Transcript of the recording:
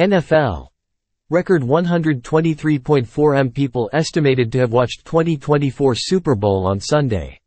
NFL. Record 123.4 m people estimated to have watched 2024 Super Bowl on Sunday.